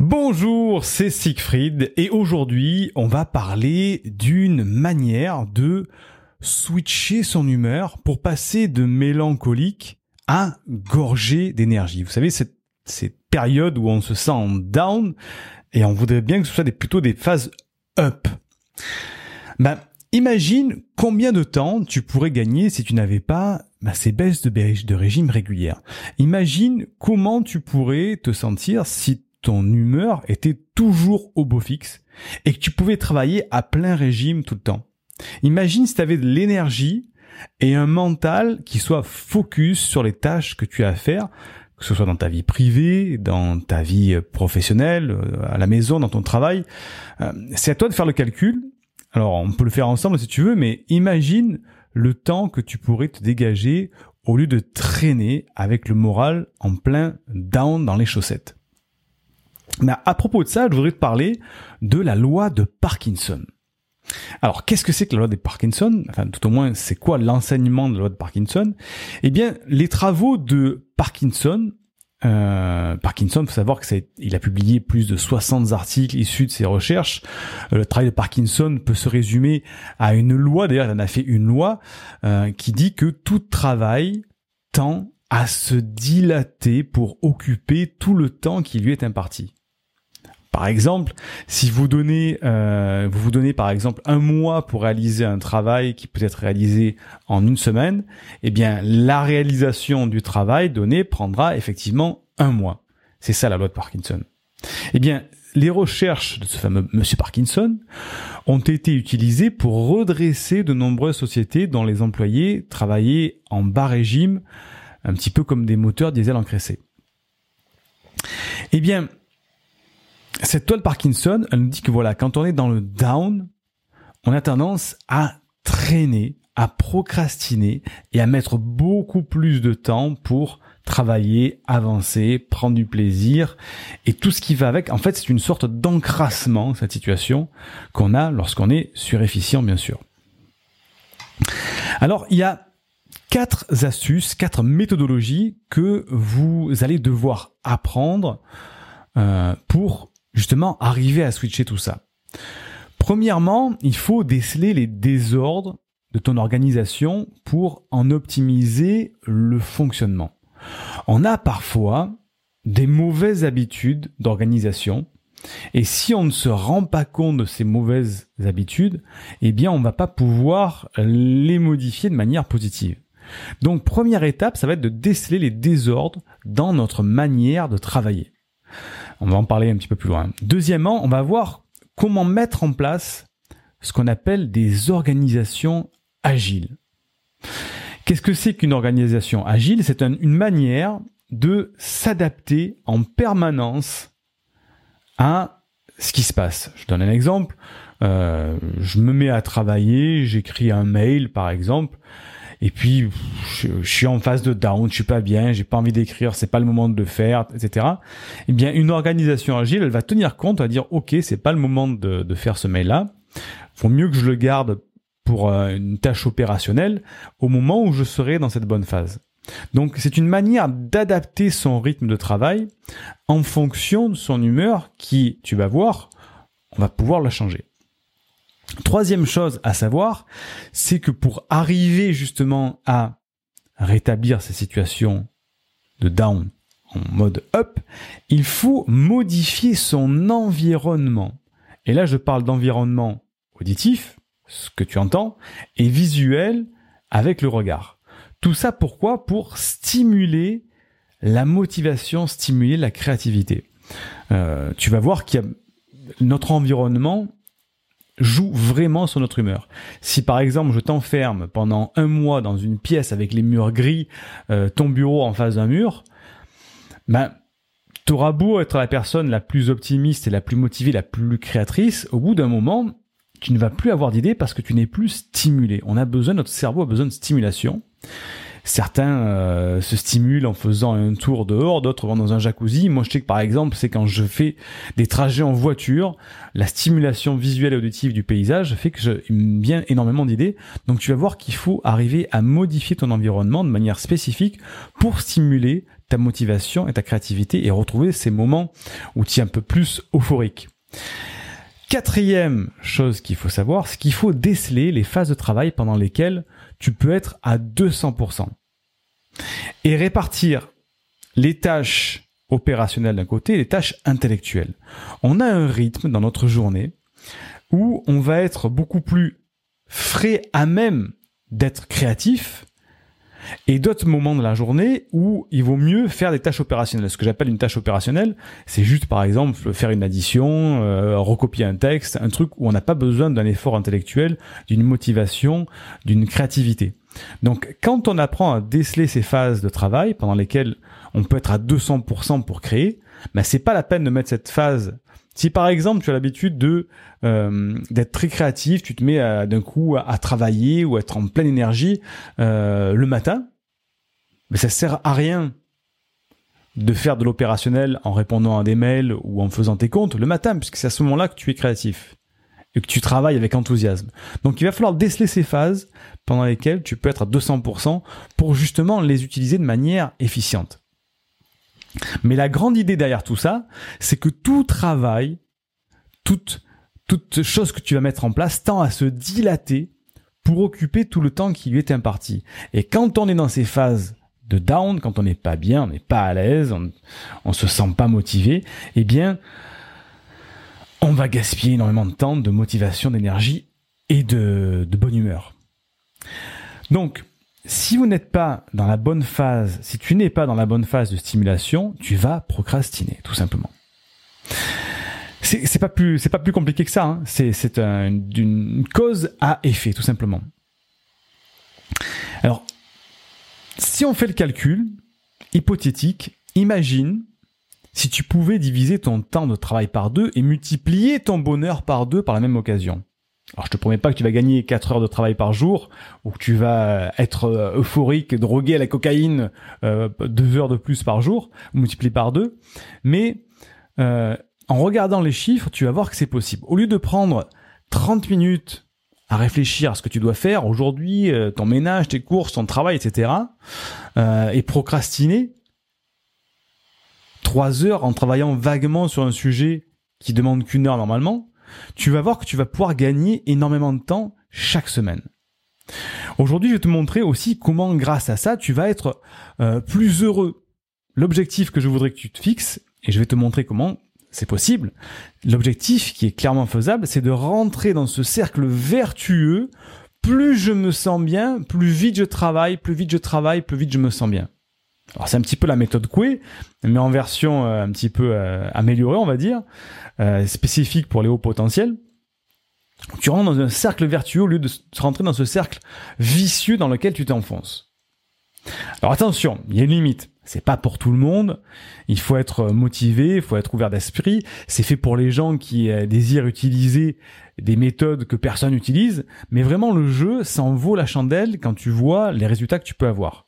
Bonjour, c'est Siegfried et aujourd'hui on va parler d'une manière de switcher son humeur pour passer de mélancolique à gorgé d'énergie. Vous savez, cette, cette période où on se sent en down et on voudrait bien que ce soit des, plutôt des phases up. Ben, imagine combien de temps tu pourrais gagner si tu n'avais pas ben, ces baisses de, de régime régulières. Imagine comment tu pourrais te sentir si ton humeur était toujours au beau fixe et que tu pouvais travailler à plein régime tout le temps. Imagine si tu avais de l'énergie et un mental qui soit focus sur les tâches que tu as à faire, que ce soit dans ta vie privée, dans ta vie professionnelle, euh, à la maison, dans ton travail. Euh, c'est à toi de faire le calcul. Alors on peut le faire ensemble si tu veux, mais imagine le temps que tu pourrais te dégager au lieu de traîner avec le moral en plein down dans les chaussettes. Mais à propos de ça, je voudrais te parler de la loi de Parkinson. Alors, qu'est-ce que c'est que la loi de Parkinson? Enfin, tout au moins, c'est quoi l'enseignement de la loi de Parkinson? Eh bien, les travaux de Parkinson, euh, Parkinson, faut savoir que il a publié plus de 60 articles issus de ses recherches. Le travail de Parkinson peut se résumer à une loi. D'ailleurs, il en a fait une loi euh, qui dit que tout travail tend à se dilater pour occuper tout le temps qui lui est imparti. Par exemple, si vous donnez, euh, vous vous donnez par exemple un mois pour réaliser un travail qui peut être réalisé en une semaine, eh bien la réalisation du travail donné prendra effectivement un mois. C'est ça la loi de Parkinson. Eh bien, les recherches de ce fameux Monsieur Parkinson ont été utilisées pour redresser de nombreuses sociétés dont les employés travaillaient en bas régime, un petit peu comme des moteurs diesel encrassés. Eh bien, cette toile Parkinson, elle nous dit que voilà, quand on est dans le down, on a tendance à traîner, à procrastiner et à mettre beaucoup plus de temps pour travailler, avancer, prendre du plaisir et tout ce qui va avec. En fait, c'est une sorte d'encrassement, cette situation qu'on a lorsqu'on est surefficient, bien sûr. Alors, il y a quatre astuces, quatre méthodologies que vous allez devoir apprendre euh, pour justement arriver à switcher tout ça. Premièrement, il faut déceler les désordres de ton organisation pour en optimiser le fonctionnement. On a parfois des mauvaises habitudes d'organisation et si on ne se rend pas compte de ces mauvaises habitudes, eh bien on va pas pouvoir les modifier de manière positive. Donc première étape, ça va être de déceler les désordres dans notre manière de travailler. On va en parler un petit peu plus loin. Deuxièmement, on va voir comment mettre en place ce qu'on appelle des organisations agiles. Qu'est-ce que c'est qu'une organisation agile? C'est une manière de s'adapter en permanence à ce qui se passe. Je donne un exemple. Euh, je me mets à travailler, j'écris un mail par exemple, et puis je, suis en phase de down, je suis pas bien, j'ai pas envie d'écrire, c'est pas le moment de le faire, etc. Eh bien, une organisation agile, elle va tenir compte, elle va dire ok, c'est pas le moment de, de faire ce mail-là. Faut mieux que je le garde pour euh, une tâche opérationnelle au moment où je serai dans cette bonne phase. Donc c'est une manière d'adapter son rythme de travail en fonction de son humeur qui, tu vas voir, on va pouvoir la changer. Troisième chose à savoir, c'est que pour arriver justement à rétablir ces situations de down en mode up, il faut modifier son environnement. Et là, je parle d'environnement auditif, ce que tu entends, et visuel avec le regard. Tout ça pourquoi? Pour stimuler la motivation, stimuler la créativité. Euh, tu vas voir qu'il y a notre environnement joue vraiment sur notre humeur. Si par exemple je t'enferme pendant un mois dans une pièce avec les murs gris, euh, ton bureau en face d'un mur, ben t'auras beau être la personne la plus optimiste et la plus motivée, la plus créatrice, au bout d'un moment, tu ne vas plus avoir d'idées parce que tu n'es plus stimulé. On a besoin, notre cerveau a besoin de stimulation. Certains euh, se stimulent en faisant un tour dehors, d'autres vont dans un jacuzzi. Moi, je sais que par exemple, c'est quand je fais des trajets en voiture, la stimulation visuelle et auditive du paysage fait que je vient énormément d'idées. Donc, tu vas voir qu'il faut arriver à modifier ton environnement de manière spécifique pour stimuler ta motivation et ta créativité et retrouver ces moments où tu es un peu plus euphorique. Quatrième chose qu'il faut savoir, c'est qu'il faut déceler les phases de travail pendant lesquelles tu peux être à 200%. Et répartir les tâches opérationnelles d'un côté et les tâches intellectuelles. On a un rythme dans notre journée où on va être beaucoup plus frais à même d'être créatif et d'autres moments de la journée où il vaut mieux faire des tâches opérationnelles. Ce que j'appelle une tâche opérationnelle, c'est juste par exemple faire une addition, euh, recopier un texte, un truc où on n'a pas besoin d'un effort intellectuel, d'une motivation, d'une créativité. Donc quand on apprend à déceler ces phases de travail pendant lesquelles on peut être à 200% pour créer, ben c'est pas la peine de mettre cette phase si par exemple tu as l'habitude de euh, d'être très créatif, tu te mets d'un coup à, travailler ou être en pleine énergie euh, le matin, mais ça sert à rien de faire de l'opérationnel en répondant à des mails ou en faisant tes comptes le matin, puisque c'est à ce moment-là que tu es créatif et que tu travailles avec enthousiasme. Donc il va falloir déceler ces phases pendant lesquelles tu peux être à 200% pour justement les utiliser de manière efficiente. Mais la grande idée derrière tout ça, c'est que tout travail, toute, toute chose que tu vas mettre en place tend à se dilater pour occuper tout le temps qui lui est imparti. Et quand on est dans ces phases de down, quand on n'est pas bien, on n'est pas à l'aise, on, on se sent pas motivé, eh bien, on va gaspiller énormément de temps, de motivation, d'énergie et de bonne humeur. Donc, si vous n'êtes pas dans la bonne phase, si tu n'es pas dans la bonne phase de stimulation, tu vas procrastiner, tout simplement. C'est pas plus, compliqué que ça. Hein. C'est une cause à effet, tout simplement. Alors, si on fait le calcul hypothétique, imagine si tu pouvais diviser ton temps de travail par deux et multiplier ton bonheur par deux par la même occasion. Alors je te promets pas que tu vas gagner 4 heures de travail par jour ou que tu vas être euh, euphorique, drogué à la cocaïne euh, 2 heures de plus par jour, multiplié par deux, mais euh, en regardant les chiffres, tu vas voir que c'est possible. Au lieu de prendre 30 minutes à réfléchir à ce que tu dois faire aujourd'hui, euh, ton ménage, tes courses, ton travail, etc., et procrastiner 3 heures en travaillant vaguement sur un sujet qui demande qu'une heure normalement, tu vas voir que tu vas pouvoir gagner énormément de temps chaque semaine. Aujourd'hui, je vais te montrer aussi comment, grâce à ça, tu vas être euh, plus heureux. L'objectif que je voudrais que tu te fixes, et je vais te montrer comment c'est possible, l'objectif qui est clairement faisable, c'est de rentrer dans ce cercle vertueux. Plus je me sens bien, plus vite je travaille, plus vite je travaille, plus vite je me sens bien. Alors c'est un petit peu la méthode Coué, mais en version euh, un petit peu euh, améliorée, on va dire, euh, spécifique pour les hauts potentiels. Tu rentres dans un cercle vertueux au lieu de rentrer dans ce cercle vicieux dans lequel tu t'enfonces. Alors attention, il y a une limite. C'est pas pour tout le monde. Il faut être motivé, il faut être ouvert d'esprit. C'est fait pour les gens qui désirent utiliser des méthodes que personne n'utilise. Mais vraiment, le jeu, ça en vaut la chandelle quand tu vois les résultats que tu peux avoir.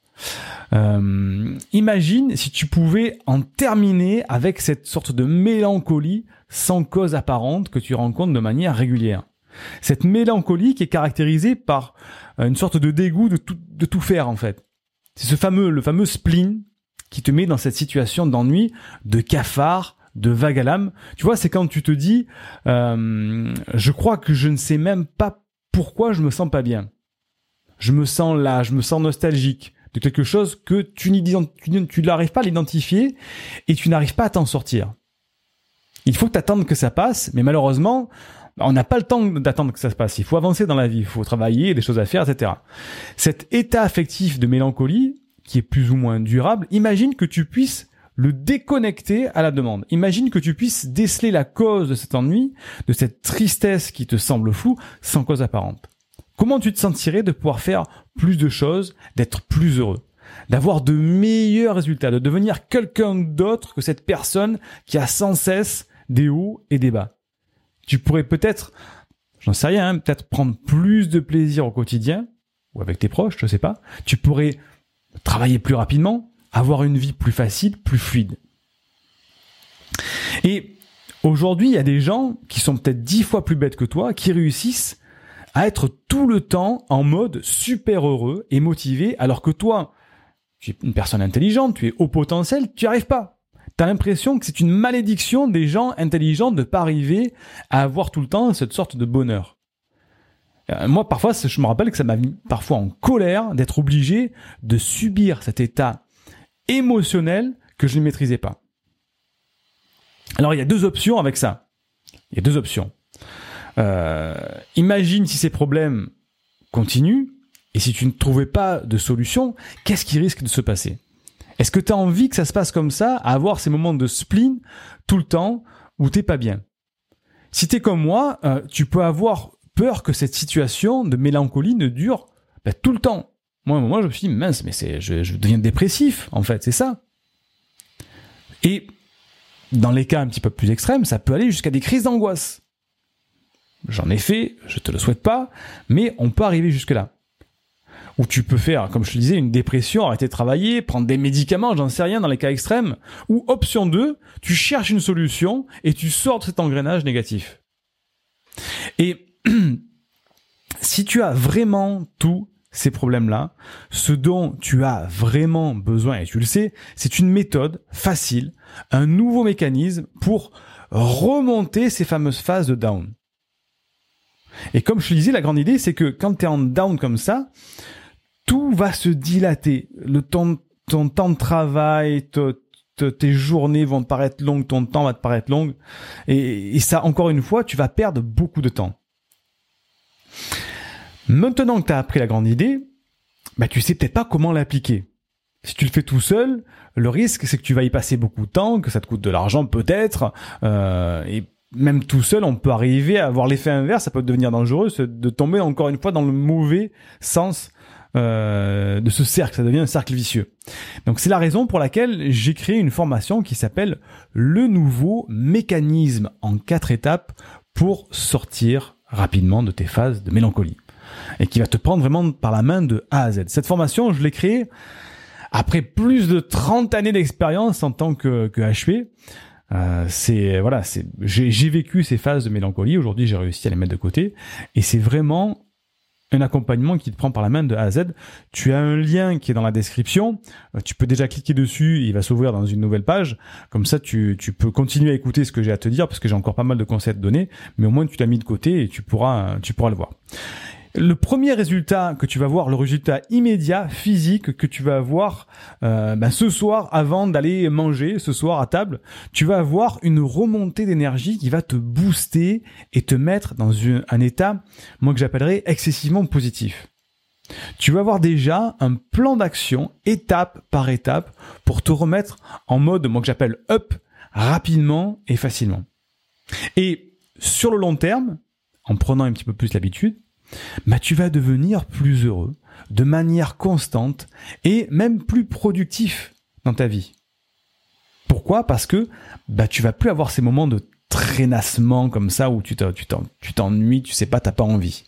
Euh, imagine si tu pouvais en terminer avec cette sorte de mélancolie sans cause apparente que tu rencontres de manière régulière. Cette mélancolie qui est caractérisée par une sorte de dégoût de tout, de tout faire en fait. C'est ce fameux, le fameux spleen qui te met dans cette situation d'ennui, de cafard, de vague à l'âme. Tu vois, c'est quand tu te dis, euh, je crois que je ne sais même pas pourquoi je me sens pas bien. Je me sens là, je me sens nostalgique de quelque chose que tu n'arrives pas à l'identifier et tu n'arrives pas à t'en sortir. Il faut t'attendre que ça passe, mais malheureusement, on n'a pas le temps d'attendre que ça se passe. Il faut avancer dans la vie, il faut travailler, des choses à faire, etc. Cet état affectif de mélancolie, qui est plus ou moins durable, imagine que tu puisses le déconnecter à la demande. Imagine que tu puisses déceler la cause de cet ennui, de cette tristesse qui te semble floue, sans cause apparente. Comment tu te sentirais de pouvoir faire plus de choses, d'être plus heureux, d'avoir de meilleurs résultats, de devenir quelqu'un d'autre que cette personne qui a sans cesse des hauts et des bas? Tu pourrais peut-être, j'en sais rien, peut-être prendre plus de plaisir au quotidien ou avec tes proches, je sais pas. Tu pourrais travailler plus rapidement, avoir une vie plus facile, plus fluide. Et aujourd'hui, il y a des gens qui sont peut-être dix fois plus bêtes que toi, qui réussissent à être tout le temps en mode super heureux et motivé, alors que toi, tu es une personne intelligente, tu es haut potentiel, tu n'y arrives pas. Tu as l'impression que c'est une malédiction des gens intelligents de pas arriver à avoir tout le temps cette sorte de bonheur. Euh, moi, parfois, je me rappelle que ça m'a mis parfois en colère d'être obligé de subir cet état émotionnel que je ne maîtrisais pas. Alors, il y a deux options avec ça. Il y a deux options. Euh, imagine si ces problèmes continuent et si tu ne trouvais pas de solution, qu'est-ce qui risque de se passer? Est-ce que tu as envie que ça se passe comme ça, à avoir ces moments de spleen tout le temps où t'es pas bien? Si tu es comme moi, euh, tu peux avoir peur que cette situation de mélancolie ne dure ben, tout le temps. Moi, à un moment, je me suis dit, mince, mais je, je deviens dépressif, en fait, c'est ça. Et dans les cas un petit peu plus extrêmes, ça peut aller jusqu'à des crises d'angoisse. J'en ai fait, je te le souhaite pas, mais on peut arriver jusque-là. Ou tu peux faire, comme je te disais, une dépression, arrêter de travailler, prendre des médicaments, j'en sais rien dans les cas extrêmes. Ou option 2, tu cherches une solution et tu sors de cet engrenage négatif. Et si tu as vraiment tous ces problèmes-là, ce dont tu as vraiment besoin, et tu le sais, c'est une méthode facile, un nouveau mécanisme pour remonter ces fameuses phases de down. Et comme je te disais, la grande idée, c'est que quand tu es en down comme ça, tout va se dilater. Le temps, ton temps de travail, tes journées vont te paraître longues, ton temps va te paraître long. et ça, encore une fois, tu vas perdre beaucoup de temps. Maintenant que tu as appris la grande idée, bah, tu sais peut-être pas comment l'appliquer. Si tu le fais tout seul, le risque c'est que tu vas y passer beaucoup de temps, que ça te coûte de l'argent peut-être, euh, et même tout seul, on peut arriver à avoir l'effet inverse, ça peut devenir dangereux, de tomber encore une fois dans le mauvais sens euh, de ce cercle, ça devient un cercle vicieux. Donc c'est la raison pour laquelle j'ai créé une formation qui s'appelle le nouveau mécanisme en quatre étapes pour sortir rapidement de tes phases de mélancolie et qui va te prendre vraiment par la main de A à Z. Cette formation, je l'ai créée après plus de 30 années d'expérience en tant que, que HP. Euh, c'est voilà, c'est j'ai vécu ces phases de mélancolie. Aujourd'hui, j'ai réussi à les mettre de côté, et c'est vraiment un accompagnement qui te prend par la main de A à Z. Tu as un lien qui est dans la description. Euh, tu peux déjà cliquer dessus, il va s'ouvrir dans une nouvelle page. Comme ça, tu, tu peux continuer à écouter ce que j'ai à te dire parce que j'ai encore pas mal de conseils à te donner, mais au moins tu l'as mis de côté et tu pourras, tu pourras le voir. Le premier résultat que tu vas voir, le résultat immédiat, physique que tu vas avoir euh, ben, ce soir avant d'aller manger, ce soir à table, tu vas avoir une remontée d'énergie qui va te booster et te mettre dans un état, moi que j'appellerais excessivement positif. Tu vas avoir déjà un plan d'action étape par étape pour te remettre en mode, moi que j'appelle up, rapidement et facilement. Et sur le long terme, en prenant un petit peu plus l'habitude, bah, tu vas devenir plus heureux, de manière constante et même plus productif dans ta vie. Pourquoi? Parce que bah, tu vas plus avoir ces moments de traînassement comme ça où tu t'ennuies, tu sais pas, t'as pas envie.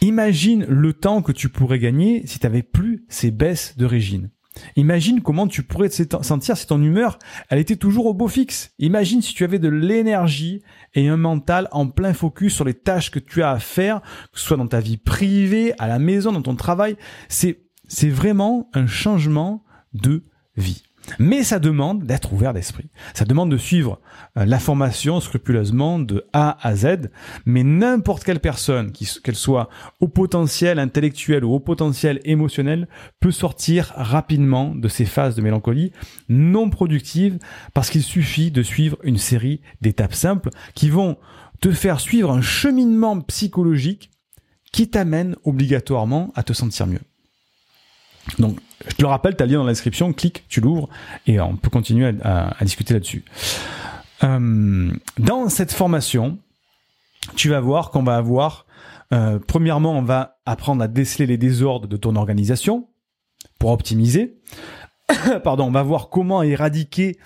Imagine le temps que tu pourrais gagner si tu n'avais plus ces baisses de régime. Imagine comment tu pourrais te sentir si ton humeur, elle était toujours au beau fixe. Imagine si tu avais de l'énergie et un mental en plein focus sur les tâches que tu as à faire, que ce soit dans ta vie privée, à la maison, dans ton travail. C'est, c'est vraiment un changement de vie. Mais ça demande d'être ouvert d'esprit. Ça demande de suivre euh, la formation scrupuleusement de A à Z. Mais n'importe quelle personne, qu'elle soit au potentiel intellectuel ou au potentiel émotionnel, peut sortir rapidement de ces phases de mélancolie non productives parce qu'il suffit de suivre une série d'étapes simples qui vont te faire suivre un cheminement psychologique qui t'amène obligatoirement à te sentir mieux. Donc, je te le rappelle, tu as le lien dans la description, clique, tu l'ouvres et on peut continuer à, discuter là-dessus. Euh, dans cette formation, tu vas voir qu'on va avoir, euh, premièrement, on va apprendre à déceler les désordres de ton organisation pour optimiser. Pardon, on va voir comment éradiquer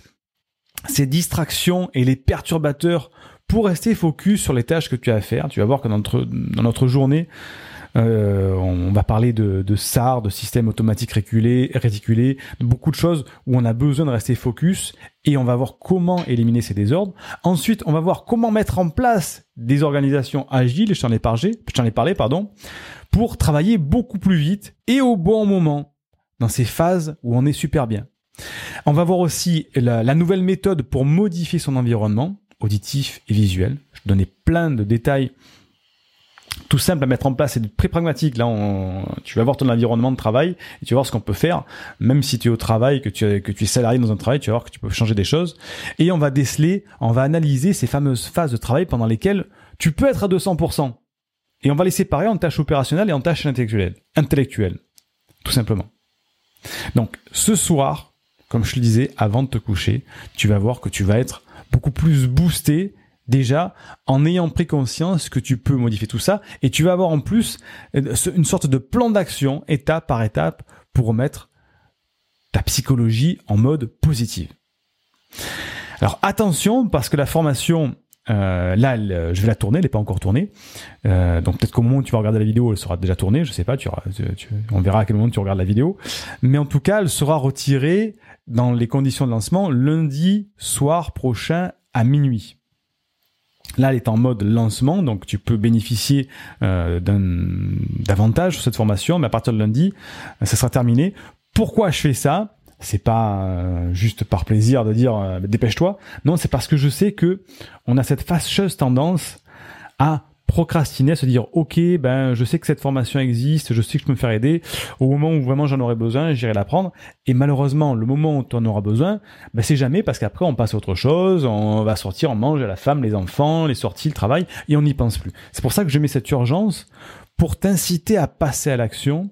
ces distractions et les perturbateurs pour rester focus sur les tâches que tu as à faire. Tu vas voir que dans notre, dans notre journée, euh, on va parler de, de SAR, de système automatique réticulé, réticulé, beaucoup de choses où on a besoin de rester focus et on va voir comment éliminer ces désordres. Ensuite, on va voir comment mettre en place des organisations agiles, je t'en ai parlé, je ai parlé, pardon, pour travailler beaucoup plus vite et au bon moment. dans ces phases où on est super bien. On va voir aussi la, nouvelle méthode pour modifier son environnement, auditif et visuel. Je donnais plein de détails tout simple à mettre en place, c'est très pragmatique. Là, tu vas voir ton environnement de travail et tu vas voir ce qu'on peut faire. Même si tu es au travail, que tu, que tu es salarié dans un travail, tu vas voir que tu peux changer des choses. Et on va déceler, on va analyser ces fameuses phases de travail pendant lesquelles tu peux être à 200%. Et on va les séparer en tâches opérationnelles et en tâches intellectuelles. Intellectuelles. Tout simplement. Donc, ce soir, comme je le disais, avant de te coucher, tu vas voir que tu vas être beaucoup plus boosté déjà en ayant pris conscience que tu peux modifier tout ça et tu vas avoir en plus euh, une sorte de plan d'action étape par étape pour remettre ta psychologie en mode positif. Alors attention parce que la formation euh, là, je vais la tourner, elle n'est pas encore tournée. Euh, donc peut-être qu'au moment où tu vas regarder la vidéo, elle sera déjà tournée. Je sais pas, tu, on verra à quel moment tu regardes la vidéo. Mais en tout cas, elle sera retirée dans les conditions de lancement lundi soir prochain à minuit. Là, elle est en mode lancement, donc tu peux bénéficier euh, d'un d'avantages sur cette formation, mais à partir de lundi, euh, ça sera terminé. Pourquoi je fais ça? C'est pas euh, juste par plaisir de dire dépêche-toi. Non, c'est parce que je sais que on a cette fâcheuse tendance à procrastiner, se dire ok ben je sais que cette formation existe, je sais que je peux me faire aider. Au moment où vraiment j'en aurai besoin, j'irai la prendre. Et malheureusement, le moment où tu en auras besoin, ben c'est jamais parce qu'après on passe à autre chose, on va sortir, on mange à la femme, les enfants, les sorties, le travail, et on n'y pense plus. C'est pour ça que je mets cette urgence pour t'inciter à passer à l'action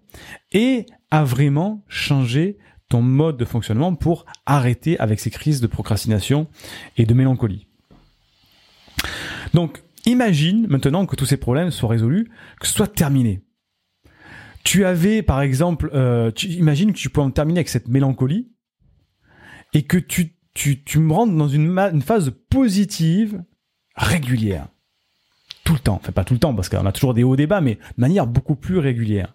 et à vraiment changer ton mode de fonctionnement pour arrêter avec ces crises de procrastination et de mélancolie. Donc, Imagine maintenant que tous ces problèmes soient résolus, que ce soit terminé. Tu avais, par exemple, euh, tu imagines que tu peux en terminer avec cette mélancolie et que tu, tu, tu me rentres dans une, une phase positive régulière. Tout le temps. Enfin, pas tout le temps, parce qu'on a toujours des hauts débats, mais de manière beaucoup plus régulière.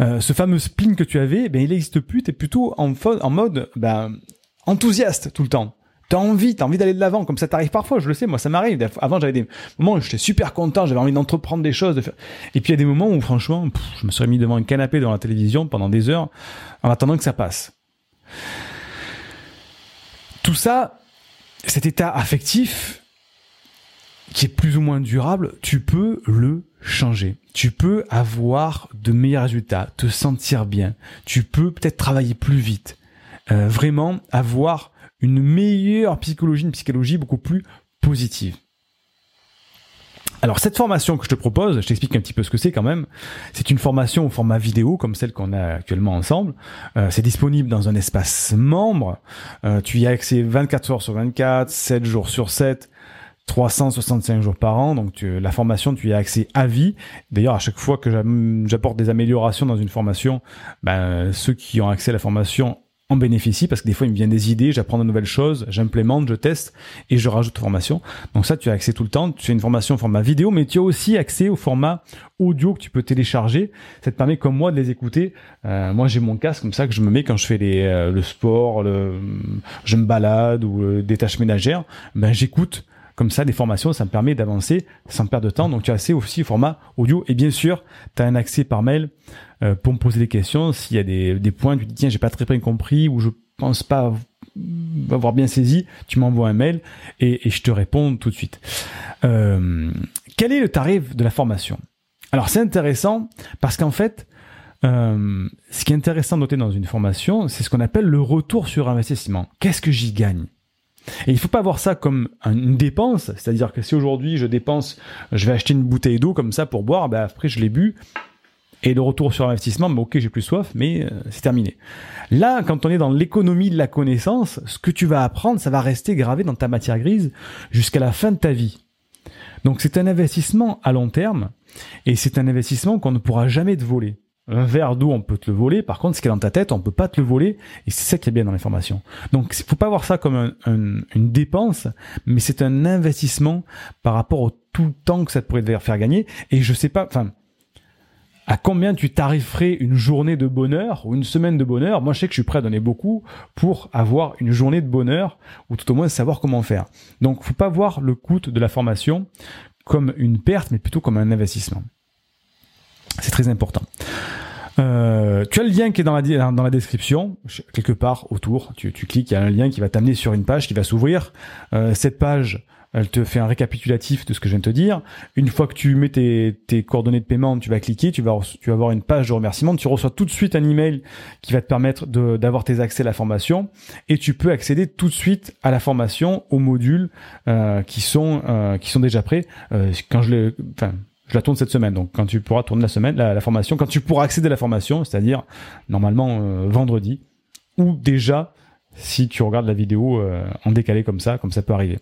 Euh, ce fameux spleen que tu avais, ben, il n'existe plus, tu es plutôt en, en mode ben, enthousiaste tout le temps t'as envie, t'as envie d'aller de l'avant, comme ça t'arrive parfois, je le sais, moi ça m'arrive. Avant j'avais des moments où j'étais super content, j'avais envie d'entreprendre des choses, et puis il y a des moments où franchement, je me serais mis devant un canapé devant la télévision pendant des heures en attendant que ça passe. Tout ça, cet état affectif qui est plus ou moins durable, tu peux le changer. Tu peux avoir de meilleurs résultats, te sentir bien. Tu peux peut-être travailler plus vite. Euh, vraiment avoir une meilleure psychologie, une psychologie beaucoup plus positive. Alors cette formation que je te propose, je t'explique un petit peu ce que c'est quand même. C'est une formation au format vidéo comme celle qu'on a actuellement ensemble. Euh, c'est disponible dans un espace membre. Euh, tu y as accès 24 heures sur 24, 7 jours sur 7. 365 jours par an, donc la formation, tu y as accès à vie. D'ailleurs, à chaque fois que j'apporte des améliorations dans une formation, ben, ceux qui ont accès à la formation en bénéficie parce que des fois il me vient des idées, j'apprends de nouvelles choses, j'implémente, je teste et je rajoute formation. Donc ça tu as accès tout le temps, tu as une formation au format vidéo mais tu as aussi accès au format audio que tu peux télécharger. Ça te permet comme moi de les écouter. Euh, moi j'ai mon casque comme ça que je me mets quand je fais euh, le sport, le, je me balade ou euh, des tâches ménagères, ben j'écoute comme ça, des formations, ça me permet d'avancer sans perdre de temps. Donc, tu as accès aussi au format audio. Et bien sûr, tu as un accès par mail euh, pour me poser des questions. S'il y a des, points, tu dis, tiens, j'ai pas très bien compris ou je pense pas avoir bien saisi, tu m'envoies un mail et, et, je te réponds tout de suite. Euh, quel est le tarif de la formation? Alors, c'est intéressant parce qu'en fait, euh, ce qui est intéressant de noter dans une formation, c'est ce qu'on appelle le retour sur investissement. Qu'est-ce que j'y gagne? Et il faut pas voir ça comme une dépense, c'est-à-dire que si aujourd'hui je dépense, je vais acheter une bouteille d'eau comme ça pour boire, ben après je l'ai bu, et le retour sur investissement, ben ok j'ai plus soif, mais euh, c'est terminé. Là, quand on est dans l'économie de la connaissance, ce que tu vas apprendre, ça va rester gravé dans ta matière grise jusqu'à la fin de ta vie. Donc c'est un investissement à long terme, et c'est un investissement qu'on ne pourra jamais te voler. Un verre d'eau, on peut te le voler. Par contre, ce qui est dans ta tête, on peut pas te le voler. Et c'est ça qui est bien dans l'information. Donc, il faut pas voir ça comme une dépense, mais c'est un investissement par rapport au tout le temps que ça pourrait te faire gagner. Et je sais pas, enfin, à combien tu tariferais une journée de bonheur ou une semaine de bonheur Moi, je sais que je suis prêt à donner beaucoup pour avoir une journée de bonheur ou tout au moins savoir comment faire. Donc, faut pas voir le coût de la formation comme une perte, mais plutôt comme un investissement. C'est très important. Euh, tu as le lien qui est dans la, dans la description, quelque part autour. Tu, tu cliques, il y a un lien qui va t'amener sur une page qui va s'ouvrir. Euh, cette page, elle te fait un récapitulatif de ce que je viens de te dire. Une fois que tu mets tes, tes coordonnées de paiement, tu vas cliquer, tu vas, tu vas avoir une page de remerciement. Tu reçois tout de suite un email qui va te permettre d'avoir tes accès à la formation et tu peux accéder tout de suite à la formation, aux modules euh, qui sont euh, qui sont déjà prêts. Euh, quand je enfin, je la tourne cette semaine. Donc quand tu pourras tourner la semaine, la, formation, quand tu pourras accéder à la formation, c'est-à-dire normalement euh, vendredi ou déjà si tu regardes la vidéo en décalé comme ça, comme ça peut arriver.